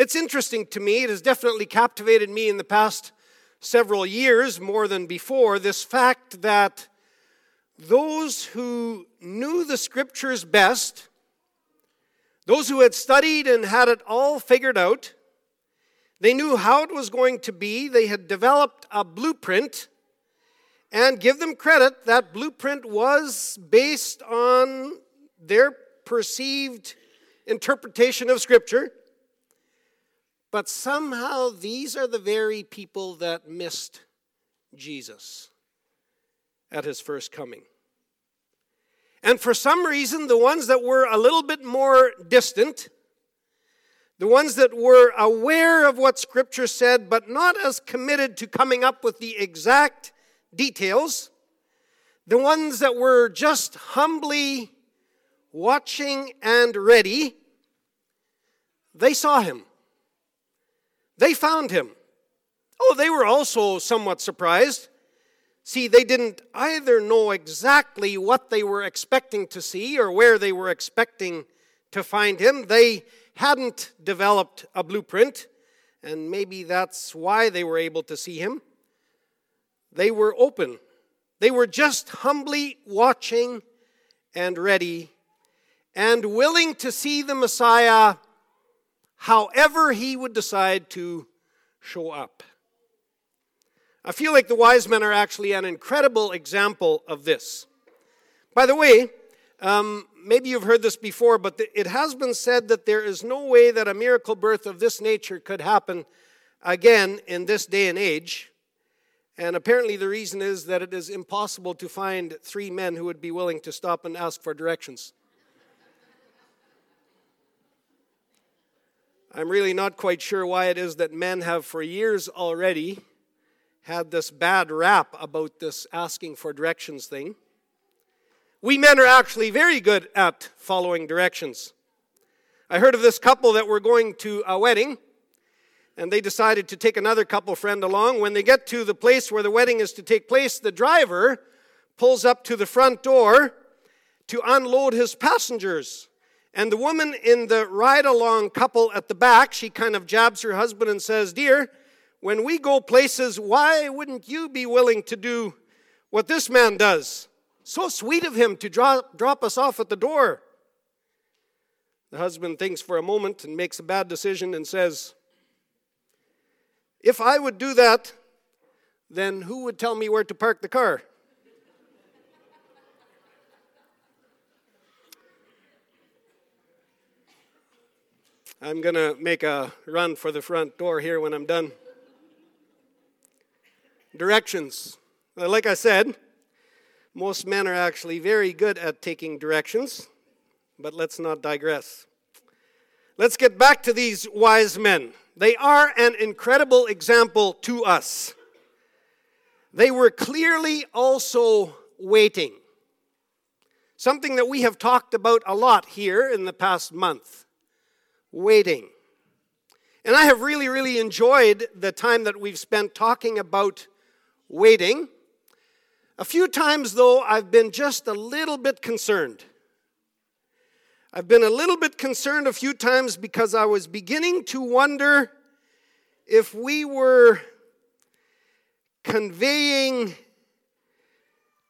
It's interesting to me. It has definitely captivated me in the past several years more than before this fact that those who knew the scriptures best, those who had studied and had it all figured out, they knew how it was going to be, they had developed a blueprint, and give them credit, that blueprint was based on their perceived interpretation of Scripture. But somehow these are the very people that missed Jesus at his first coming. And for some reason, the ones that were a little bit more distant, the ones that were aware of what Scripture said, but not as committed to coming up with the exact details, the ones that were just humbly watching and ready, they saw him. They found him. Oh, they were also somewhat surprised. See, they didn't either know exactly what they were expecting to see or where they were expecting to find him. They hadn't developed a blueprint, and maybe that's why they were able to see him. They were open. They were just humbly watching and ready and willing to see the Messiah however he would decide to show up. I feel like the wise men are actually an incredible example of this. By the way, um, maybe you've heard this before, but it has been said that there is no way that a miracle birth of this nature could happen again in this day and age. And apparently, the reason is that it is impossible to find three men who would be willing to stop and ask for directions. I'm really not quite sure why it is that men have for years already had this bad rap about this asking for directions thing. We men are actually very good at following directions. I heard of this couple that were going to a wedding, and they decided to take another couple friend along. When they get to the place where the wedding is to take place, the driver pulls up to the front door to unload his passengers. And the woman in the ride along couple at the back, she kind of jabs her husband and says, Dear, when we go places, why wouldn't you be willing to do what this man does? So sweet of him to drop, drop us off at the door. The husband thinks for a moment and makes a bad decision and says, If I would do that, then who would tell me where to park the car? I'm going to make a run for the front door here when I'm done. Directions. Uh, like I said, most men are actually very good at taking directions, but let's not digress. Let's get back to these wise men. They are an incredible example to us. They were clearly also waiting. Something that we have talked about a lot here in the past month waiting. And I have really, really enjoyed the time that we've spent talking about waiting. A few times, though, I've been just a little bit concerned. I've been a little bit concerned a few times because I was beginning to wonder if we were conveying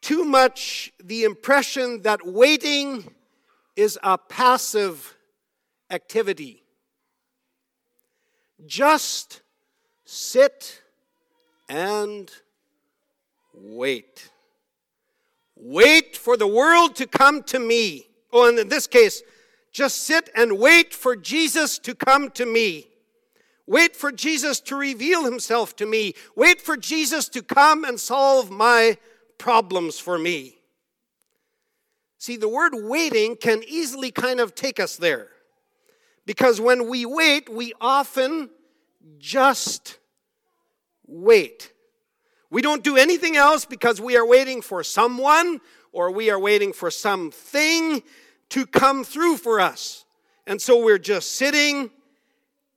too much the impression that waiting is a passive activity. Just sit and wait. Wait for the world to come to me. Oh, and in this case, just sit and wait for Jesus to come to me. Wait for Jesus to reveal himself to me. Wait for Jesus to come and solve my problems for me. See, the word waiting can easily kind of take us there. Because when we wait, we often just wait. We don't do anything else because we are waiting for someone or we are waiting for something to come through for us. And so we're just sitting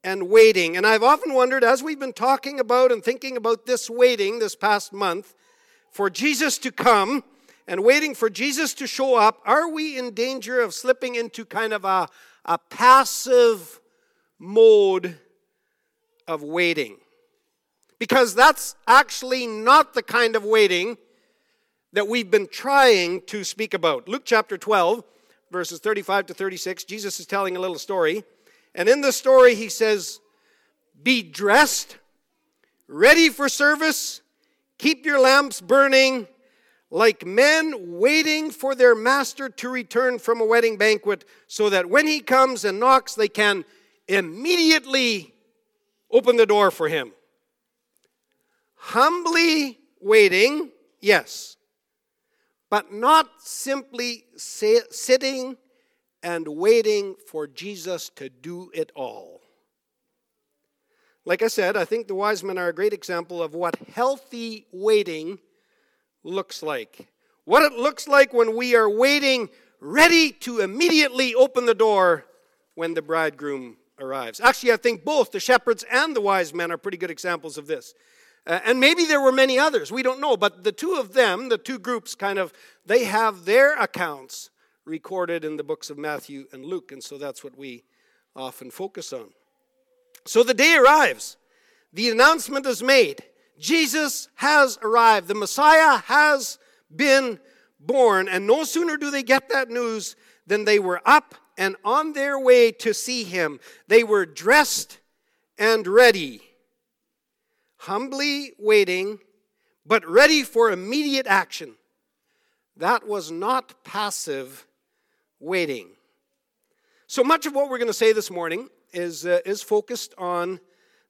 and waiting. And I've often wondered, as we've been talking about and thinking about this waiting this past month, for Jesus to come and waiting for Jesus to show up, are we in danger of slipping into kind of a, a passive mode of waiting. Because that's actually not the kind of waiting that we've been trying to speak about. Luke chapter 12, verses 35 to 36, Jesus is telling a little story. And in the story, he says, Be dressed, ready for service, keep your lamps burning, like men waiting for their master to return from a wedding banquet, so that when he comes and knocks, they can immediately open the door for him. Humbly waiting, yes, but not simply sitting and waiting for Jesus to do it all. Like I said, I think the wise men are a great example of what healthy waiting looks like. What it looks like when we are waiting, ready to immediately open the door when the bridegroom arrives. Actually, I think both the shepherds and the wise men are pretty good examples of this. Uh, and maybe there were many others, we don't know, but the two of them, the two groups, kind of, they have their accounts recorded in the books of Matthew and Luke, and so that's what we often focus on. So the day arrives, the announcement is made. Jesus has arrived, the Messiah has been born, and no sooner do they get that news than they were up and on their way to see him. They were dressed and ready, humbly waiting, but ready for immediate action. That was not passive waiting. So much of what we're going to say this morning is, uh, is focused on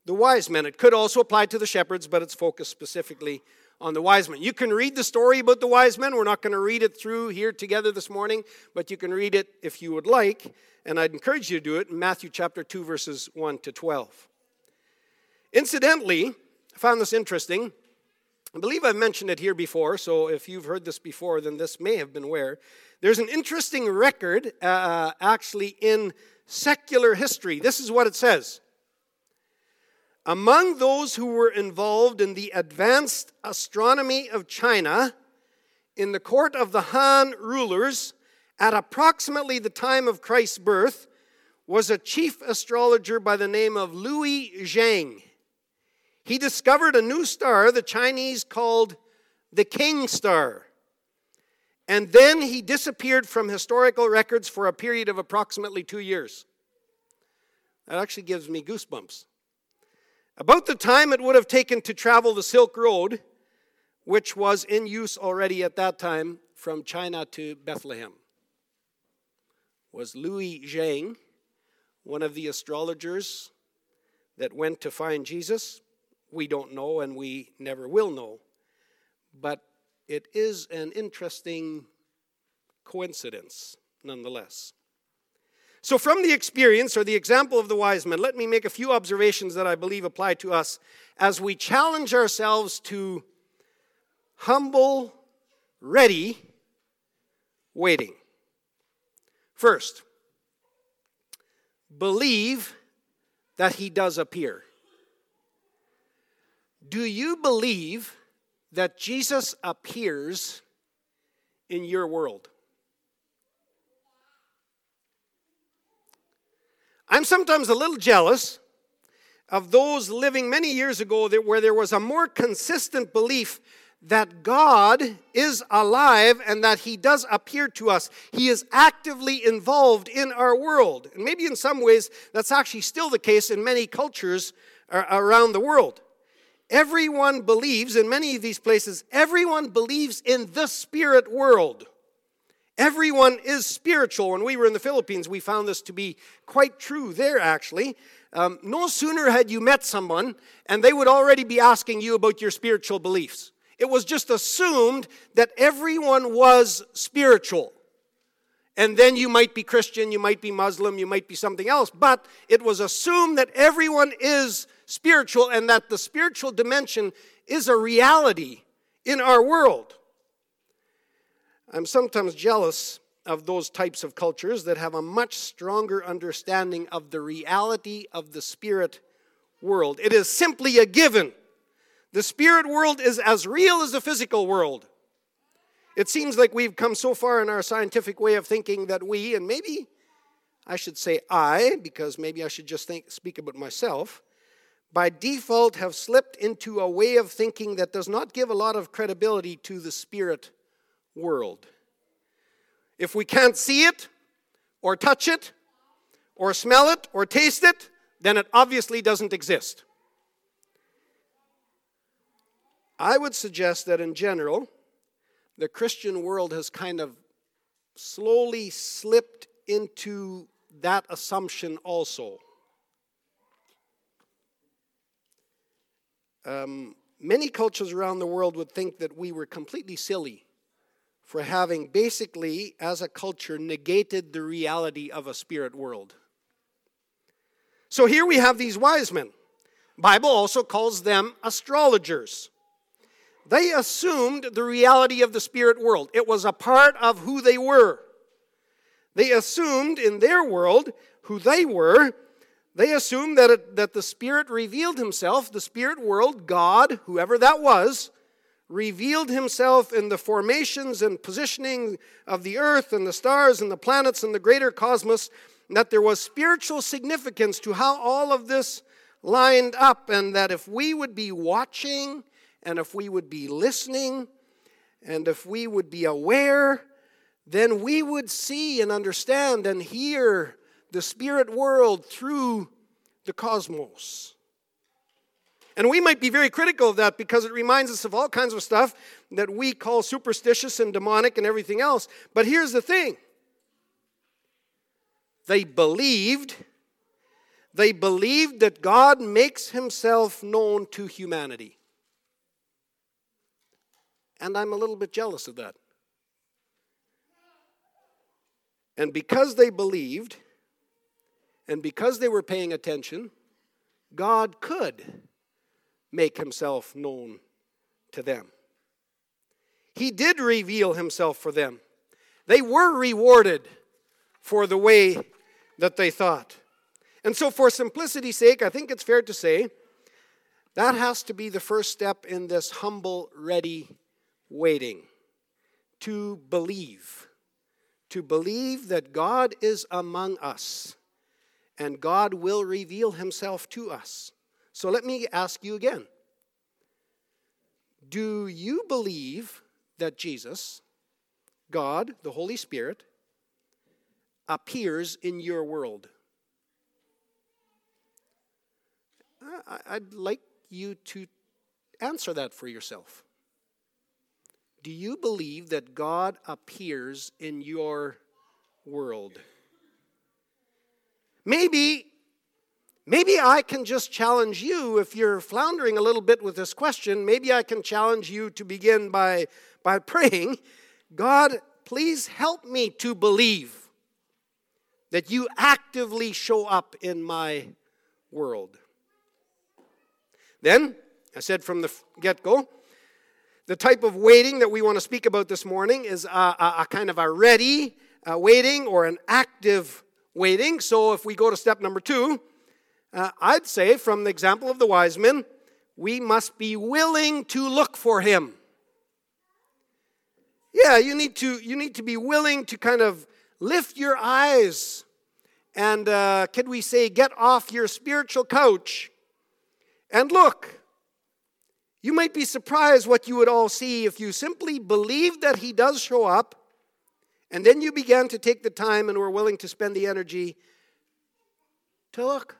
the wise men. It could also apply to the shepherds, but it's focused specifically on the wise men. You can read the story about the wise men. We're not going to read it through here together this morning, but you can read it if you would like, and I'd encourage you to do it in Matthew chapter 2, verses 1 to 12. Incidentally, I found this interesting. I believe I've mentioned it here before, so if you've heard this before, then this may have been where. There's an interesting record uh, actually in secular history. This is what it says Among those who were involved in the advanced astronomy of China in the court of the Han rulers at approximately the time of Christ's birth was a chief astrologer by the name of Louis Zhang. He discovered a new star the Chinese called the King Star. And then he disappeared from historical records for a period of approximately two years. That actually gives me goosebumps. About the time it would have taken to travel the Silk Road, which was in use already at that time from China to Bethlehem, was Louis Zhang, one of the astrologers that went to find Jesus. We don't know and we never will know. But it is an interesting coincidence nonetheless. So, from the experience or the example of the wise men, let me make a few observations that I believe apply to us as we challenge ourselves to humble, ready waiting. First, believe that he does appear. Do you believe that Jesus appears in your world. I'm sometimes a little jealous of those living many years ago where there was a more consistent belief that God is alive and that He does appear to us. He is actively involved in our world. And maybe in some ways that's actually still the case in many cultures uh, around the world. Everyone believes, in many of these places, everyone believes in the spirit world. Everyone is spiritual. When we were in the Philippines, we found this to be quite true there, actually. Um, no sooner had you met someone, and they would already be asking you about your spiritual beliefs. It was just assumed that everyone was spiritual. And then you might be Christian, you might be Muslim, you might be something else, but it was assumed that everyone is spiritual and that the spiritual dimension is a reality in our world. I'm sometimes jealous of those types of cultures that have a much stronger understanding of the reality of the spirit world. It is simply a given. The spirit world is as real as the physical world. It seems like we've come so far in our scientific way of thinking that we, and maybe I should say I, because maybe I should just think, speak about myself, by default have slipped into a way of thinking that does not give a lot of credibility to the spirit world. If we can't see it, or touch it, or smell it, or taste it, then it obviously doesn't exist. I would suggest that in general, the Christian world has kind of slowly slipped into that assumption also. Um, many cultures around the world would think that we were completely silly for having basically, as a culture, negated the reality of a spirit world. So here we have these wise men. Bible also calls them astrologers. They assumed the reality of the spirit world. It was a part of who they were. They assumed in their world who they were. They assumed that, it, that the Spirit revealed Himself, the Spirit world, God, whoever that was, revealed Himself in the formations and positioning of the earth and the stars and the planets and the greater cosmos, that there was spiritual significance to how all of this lined up, and that if we would be watching and if we would be listening and if we would be aware then we would see and understand and hear the spirit world through the cosmos. And we might be very critical of that because it reminds us of all kinds of stuff that we call superstitious and demonic and everything else. But here's the thing they believed, they believed that God makes himself known to humanity. And I'm a little bit jealous of that. And because they believed, and because they were paying attention, God could make himself known to them. He did reveal himself for them. They were rewarded for the way that they thought. And so, for simplicity's sake, I think it's fair to say that has to be the first step in this humble, ready waiting to believe to believe that God is among us and God will reveal himself to us. So let me ask you again Do you believe that Jesus, God, the Holy Spirit, appears in your world? I'd like you to answer that for yourself. Do you believe that God appears in your world? Maybe maybe I can just challenge you if you're floundering a little bit with this question, maybe I can challenge you to begin by by praying, God, please help me to believe that you actively show up in my world. Then, I said from the get go, the type of waiting that we want to speak about this morning is a, a, a kind of a ready waiting or an active waiting. So if we go to step number two, uh, I'd say from the example of the wise men, we must be willing to look for him. Yeah, you need to, you need to be willing to kind of lift your eyes and, uh, could we say, get off your spiritual couch and look. You might be surprised what you would all see if you simply believe that He does show up, and then you began to take the time and were willing to spend the energy to look.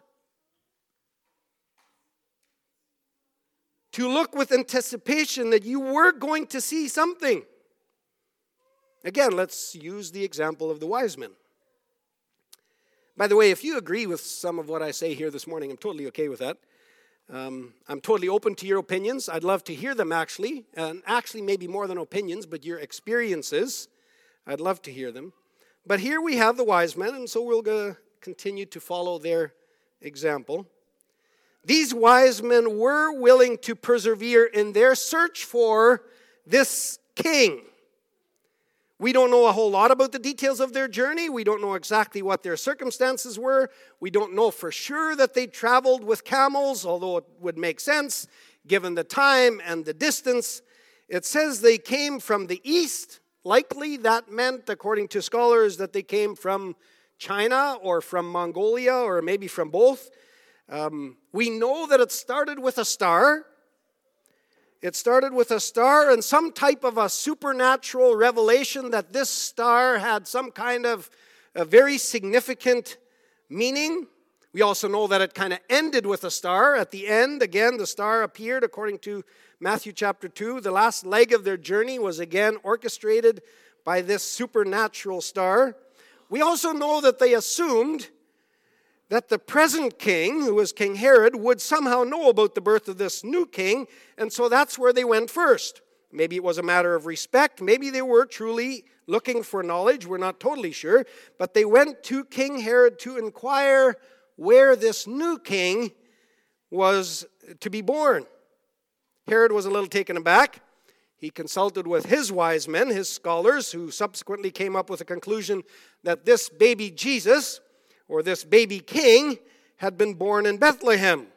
To look with anticipation that you were going to see something. Again, let's use the example of the wise men. By the way, if you agree with some of what I say here this morning, I'm totally okay with that. Um, I'm totally open to your opinions. I'd love to hear them actually, and actually, maybe more than opinions, but your experiences. I'd love to hear them. But here we have the wise men, and so we'll continue to follow their example. These wise men were willing to persevere in their search for this king. We don't know a whole lot about the details of their journey. We don't know exactly what their circumstances were. We don't know for sure that they traveled with camels, although it would make sense given the time and the distance. It says they came from the east. Likely that meant, according to scholars, that they came from China or from Mongolia or maybe from both. Um, we know that it started with a star. It started with a star and some type of a supernatural revelation that this star had some kind of a very significant meaning. We also know that it kind of ended with a star. At the end, again, the star appeared according to Matthew chapter 2. The last leg of their journey was again orchestrated by this supernatural star. We also know that they assumed that the present king, who was King Herod, would somehow know about the birth of this new king, and so that's where they went first. Maybe it was a matter of respect. Maybe they were truly looking for knowledge. We're not totally sure. But they went to King Herod to inquire where this new king was to be born. Herod was a little taken aback. He consulted with his wise men, his scholars, who subsequently came up with a conclusion that this baby Jesus or this baby king had been born in Bethlehem.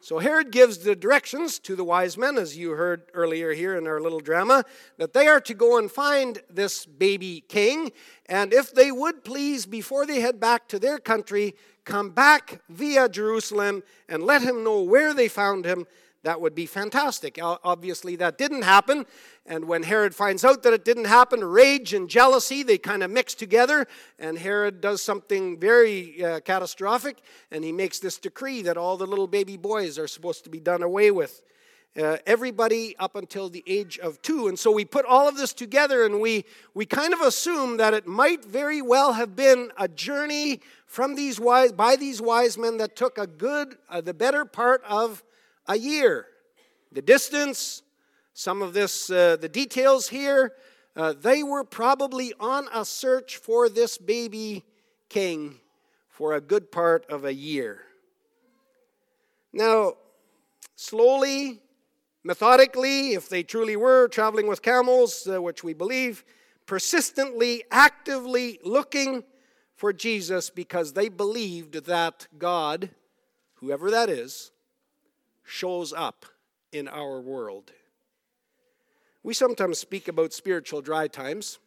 So Herod gives the directions to the wise men, as you heard earlier here in our little drama, that they are to go and find this baby king, and if they would please, before they head back to their country, come back via Jerusalem and let him know where they found him that would be fantastic. Obviously, that didn't happen. And when Herod finds out that it didn't happen, rage and jealousy, they kind of mix together. And Herod does something very uh, catastrophic. And he makes this decree that all the little baby boys are supposed to be done away with. Uh, everybody up until the age of two. And so we put all of this together and we, we kind of assume that it might very well have been a journey from these wise, by these wise men that took a good, uh, the better part of a year. The distance, some of this, uh, the details here, uh, they were probably on a search for this baby king for a good part of a year. Now, slowly, methodically, if they truly were traveling with camels, uh, which we believe, persistently, actively looking for Jesus because they believed that God, whoever that is, shows up in our world. We sometimes speak about spiritual dry times.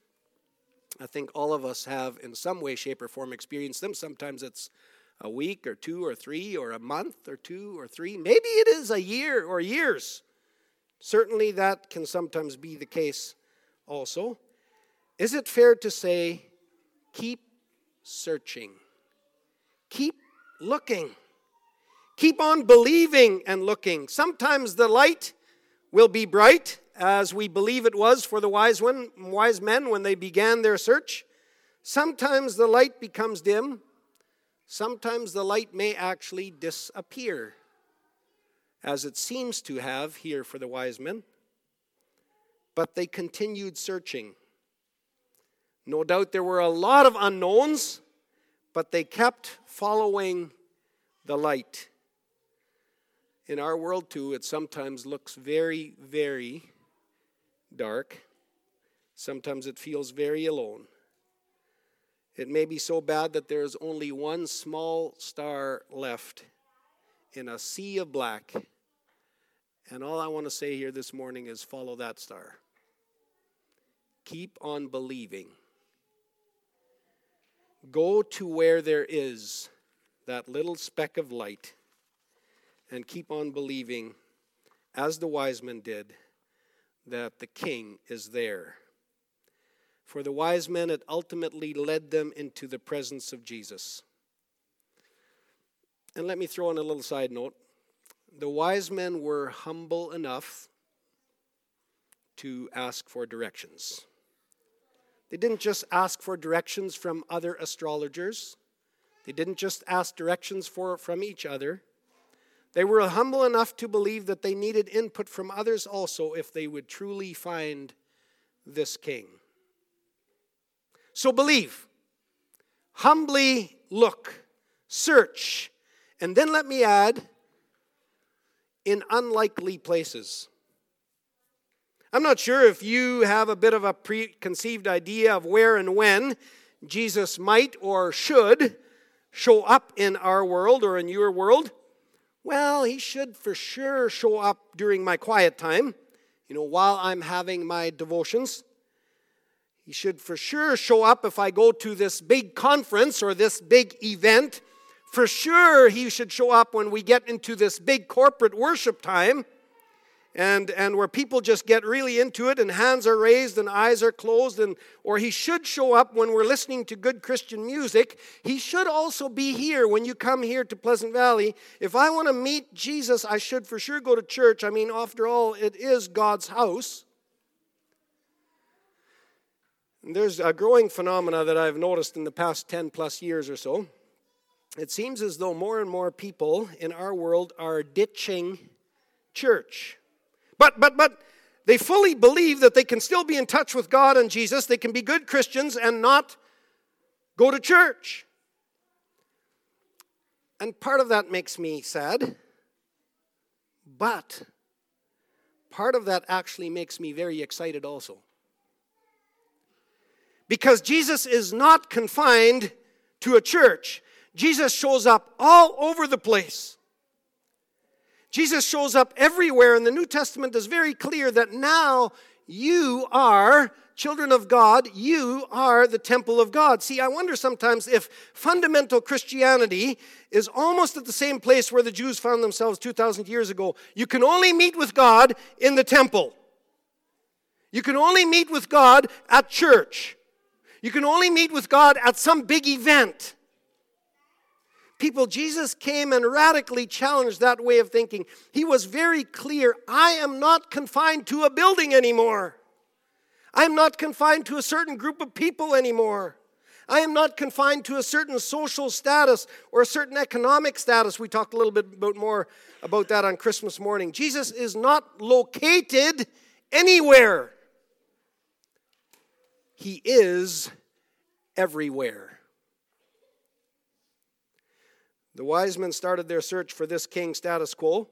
I think all of us have, in some way, shape, or form, experienced them. Sometimes it's a week or two or three or a month or two or three. Maybe it is a year or years. Certainly, that can sometimes be the case also. Is it fair to say, keep searching, keep looking? Keep on believing and looking. Sometimes the light will be bright, as we believe it was for the wise, one, wise men when they began their search. Sometimes the light becomes dim. Sometimes the light may actually disappear, as it seems to have here for the wise men. But they continued searching. No doubt there were a lot of unknowns, but they kept following the light. In our world, too, it sometimes looks very, very dark. Sometimes it feels very alone. It may be so bad that there is only one small star left in a sea of black. And all I want to say here this morning is follow that star. Keep on believing. Go to where there is that little speck of light and keep on believing, as the wise men did, that the king is there. For the wise men, it ultimately led them into the presence of Jesus. And let me throw in a little side note. The wise men were humble enough to ask for directions. They didn't just ask for directions from other astrologers. They didn't just ask directions for, from each other. They were humble enough to believe that they needed input from others also if they would truly find this king. So believe, humbly look, search, and then let me add, in unlikely places. I'm not sure if you have a bit of a preconceived idea of where and when Jesus might or should show up in our world or in your world. Well, he should for sure show up during my quiet time, you know, while I'm having my devotions. He should for sure show up if I go to this big conference or this big event For sure, he should show up when we get into this big corporate worship time and, and where people just get really into it and hands are raised and eyes are closed and or he should show up when we're listening to good christian music he should also be here when you come here to pleasant valley. If i want to meet jesus i should for sure go to church. I mean after all it is god's house. And there's a growing phenomena that i've noticed in the past 10 plus years or so. It seems as though more and more people in our world are ditching church but, but, but they fully believe that they can still be in touch with God and Jesus. They can be good Christians and not go to church. And part of that makes me sad. But part of that actually makes me very excited also. Because Jesus is not confined to a church, Jesus shows up all over the place. Jesus shows up everywhere, and the New Testament is very clear that now you are children of God, you are the temple of God. See, I wonder sometimes if fundamental Christianity is almost at the same place where the Jews found themselves 2,000 years ago. You can only meet with God in the temple, you can only meet with God at church, you can only meet with God at some big event people, Jesus came and radically challenged that way of thinking. He was very clear I am not confined to a building anymore. I am not confined to a certain group of people anymore. I am not confined to a certain social status or a certain economic status. We talked a little bit about more about that on Christmas morning. Jesus is not located anywhere. He is everywhere. The wise men started their search for this king status quo.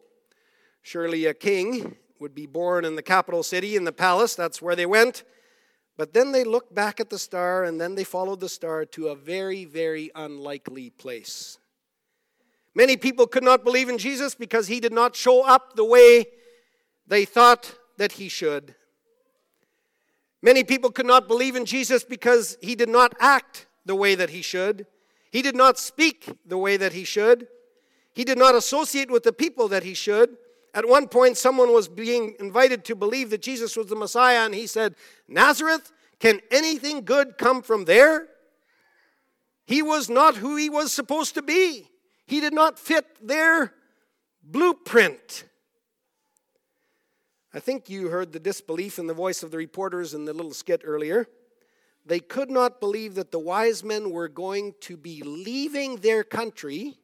Surely a king would be born in the capital city, in the palace. That's where they went. But then they looked back at the star and then they followed the star to a very, very unlikely place. Many people could not believe in Jesus because he did not show up the way they thought that he should. Many people could not believe in Jesus because he did not act the way that he should. He did not speak the way that he should. He did not associate with the people that he should. At one point, someone was being invited to believe that Jesus was the Messiah, and he said, Nazareth, can anything good come from there? He was not who he was supposed to be. He did not fit their blueprint. I think you heard the disbelief in the voice of the reporters in the little skit earlier. They could not believe that the wise men were going to be leaving their country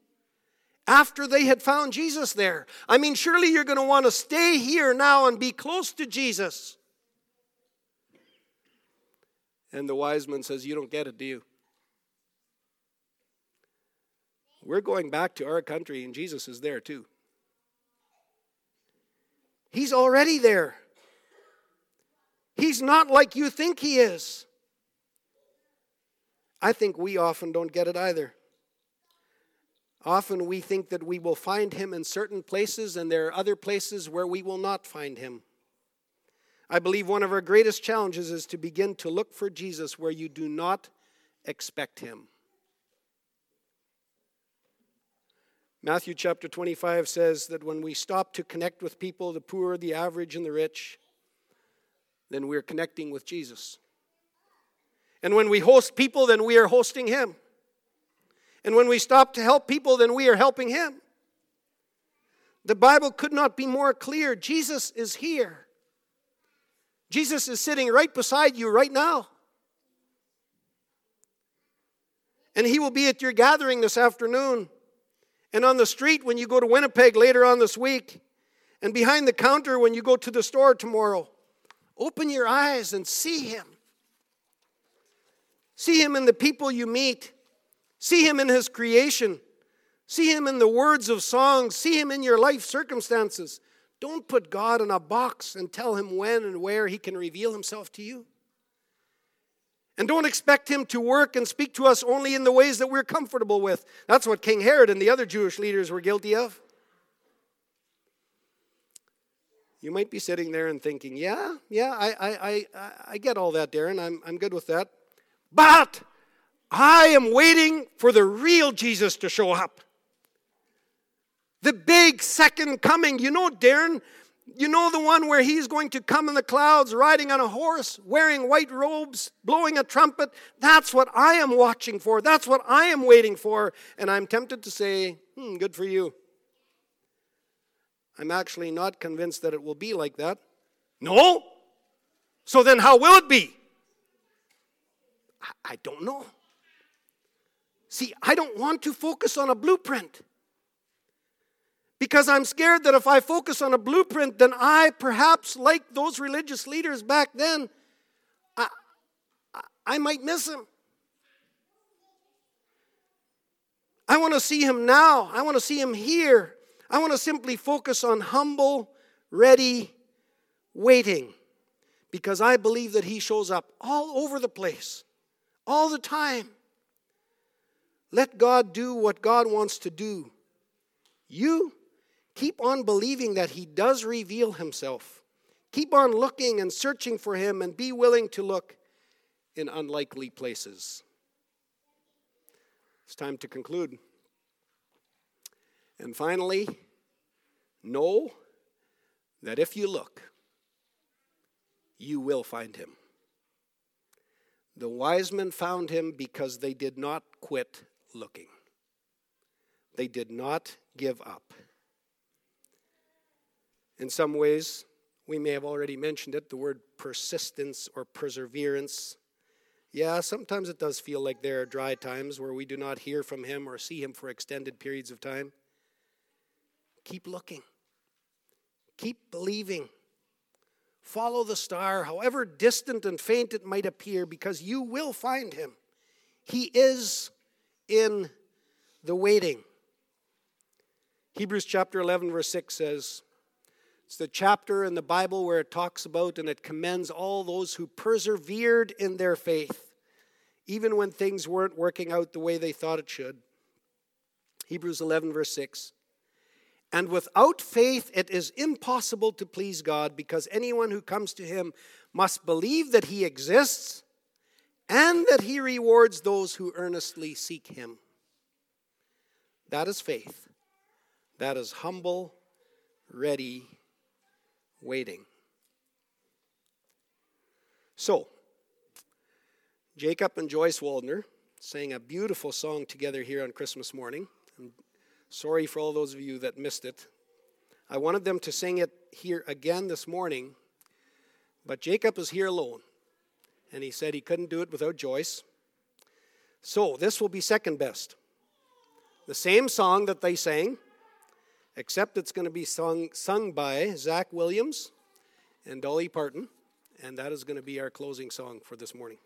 after they had found Jesus there. I mean, surely you're going to want to stay here now and be close to Jesus. And the wise man says, You don't get it, do you? We're going back to our country, and Jesus is there too. He's already there. He's not like you think he is. I think we often don't get it either. Often we think that we will find him in certain places, and there are other places where we will not find him. I believe one of our greatest challenges is to begin to look for Jesus where you do not expect him. Matthew chapter 25 says that when we stop to connect with people, the poor, the average, and the rich, then we're connecting with Jesus. And when we host people, then we are hosting Him. And when we stop to help people, then we are helping Him. The Bible could not be more clear. Jesus is here. Jesus is sitting right beside you right now. And He will be at your gathering this afternoon. And on the street when you go to Winnipeg later on this week. And behind the counter when you go to the store tomorrow. Open your eyes and see Him. See Him in the people you meet. See Him in His creation. See Him in the words of songs. See Him in your life circumstances. Don't put God in a box and tell Him when and where He can reveal Himself to you. And don't expect Him to work and speak to us only in the ways that we're comfortable with. That's what King Herod and the other Jewish leaders were guilty of. You might be sitting there and thinking, yeah, yeah, I, I, I, I get all that, Darren. I'm, I'm good with that. But I am waiting for the real Jesus to show up. The big second coming. You know, Darren, you know the one where he's going to come in the clouds riding on a horse, wearing white robes, blowing a trumpet. That's what I am watching for. That's what I am waiting for. And I'm tempted to say, hmm, good for you. I'm actually not convinced that it will be like that. No? So then, how will it be? I, don't know. See, I don't want to focus on a blueprint. Because I'm scared that if I focus on a blueprint, then I, perhaps like those religious leaders back then, I, I, I might miss him. I want to see him now. I want to see him here. I want to simply focus on humble, ready, waiting. Because I believe that he shows up all over the place, all the time. Let God do what God wants to do. You Keep on believing that He does reveal Himself. Keep on looking and searching for Him and be willing to look in unlikely places. It's time to conclude. And finally, know that if you look, you will find him. The wise men found him because they did not quit looking, they did not give up. In some ways, we may have already mentioned it the word persistence or perseverance. Yeah, sometimes it does feel like there are dry times where we do not hear from Him or see Him for extended periods of time. Keep looking, keep believing. Follow the star, however distant and faint it might appear, because you will find Him. He is in the waiting. Hebrews chapter 11, verse 6 says, it's the chapter in the Bible where it talks about and it commends all those who persevered in their faith, even when things weren't working out the way they thought it should. Hebrews 11, verse 6. And without faith, it is impossible to please God because anyone who comes to him must believe that he exists and that he rewards those who earnestly seek him. That is faith. That is humble, ready waiting. So, Jacob and Joyce Waldner sang a beautiful song together here on Christmas morning. Sorry for all those of you that missed it. I wanted them to sing it here again this morning, but Jacob is here alone, and he said he couldn't do it without Joyce. So, this will be second best. The same song that they sang except it's going to be sung, sung by Zach Williams and Dolly Parton, and that is going to be our closing song for this morning.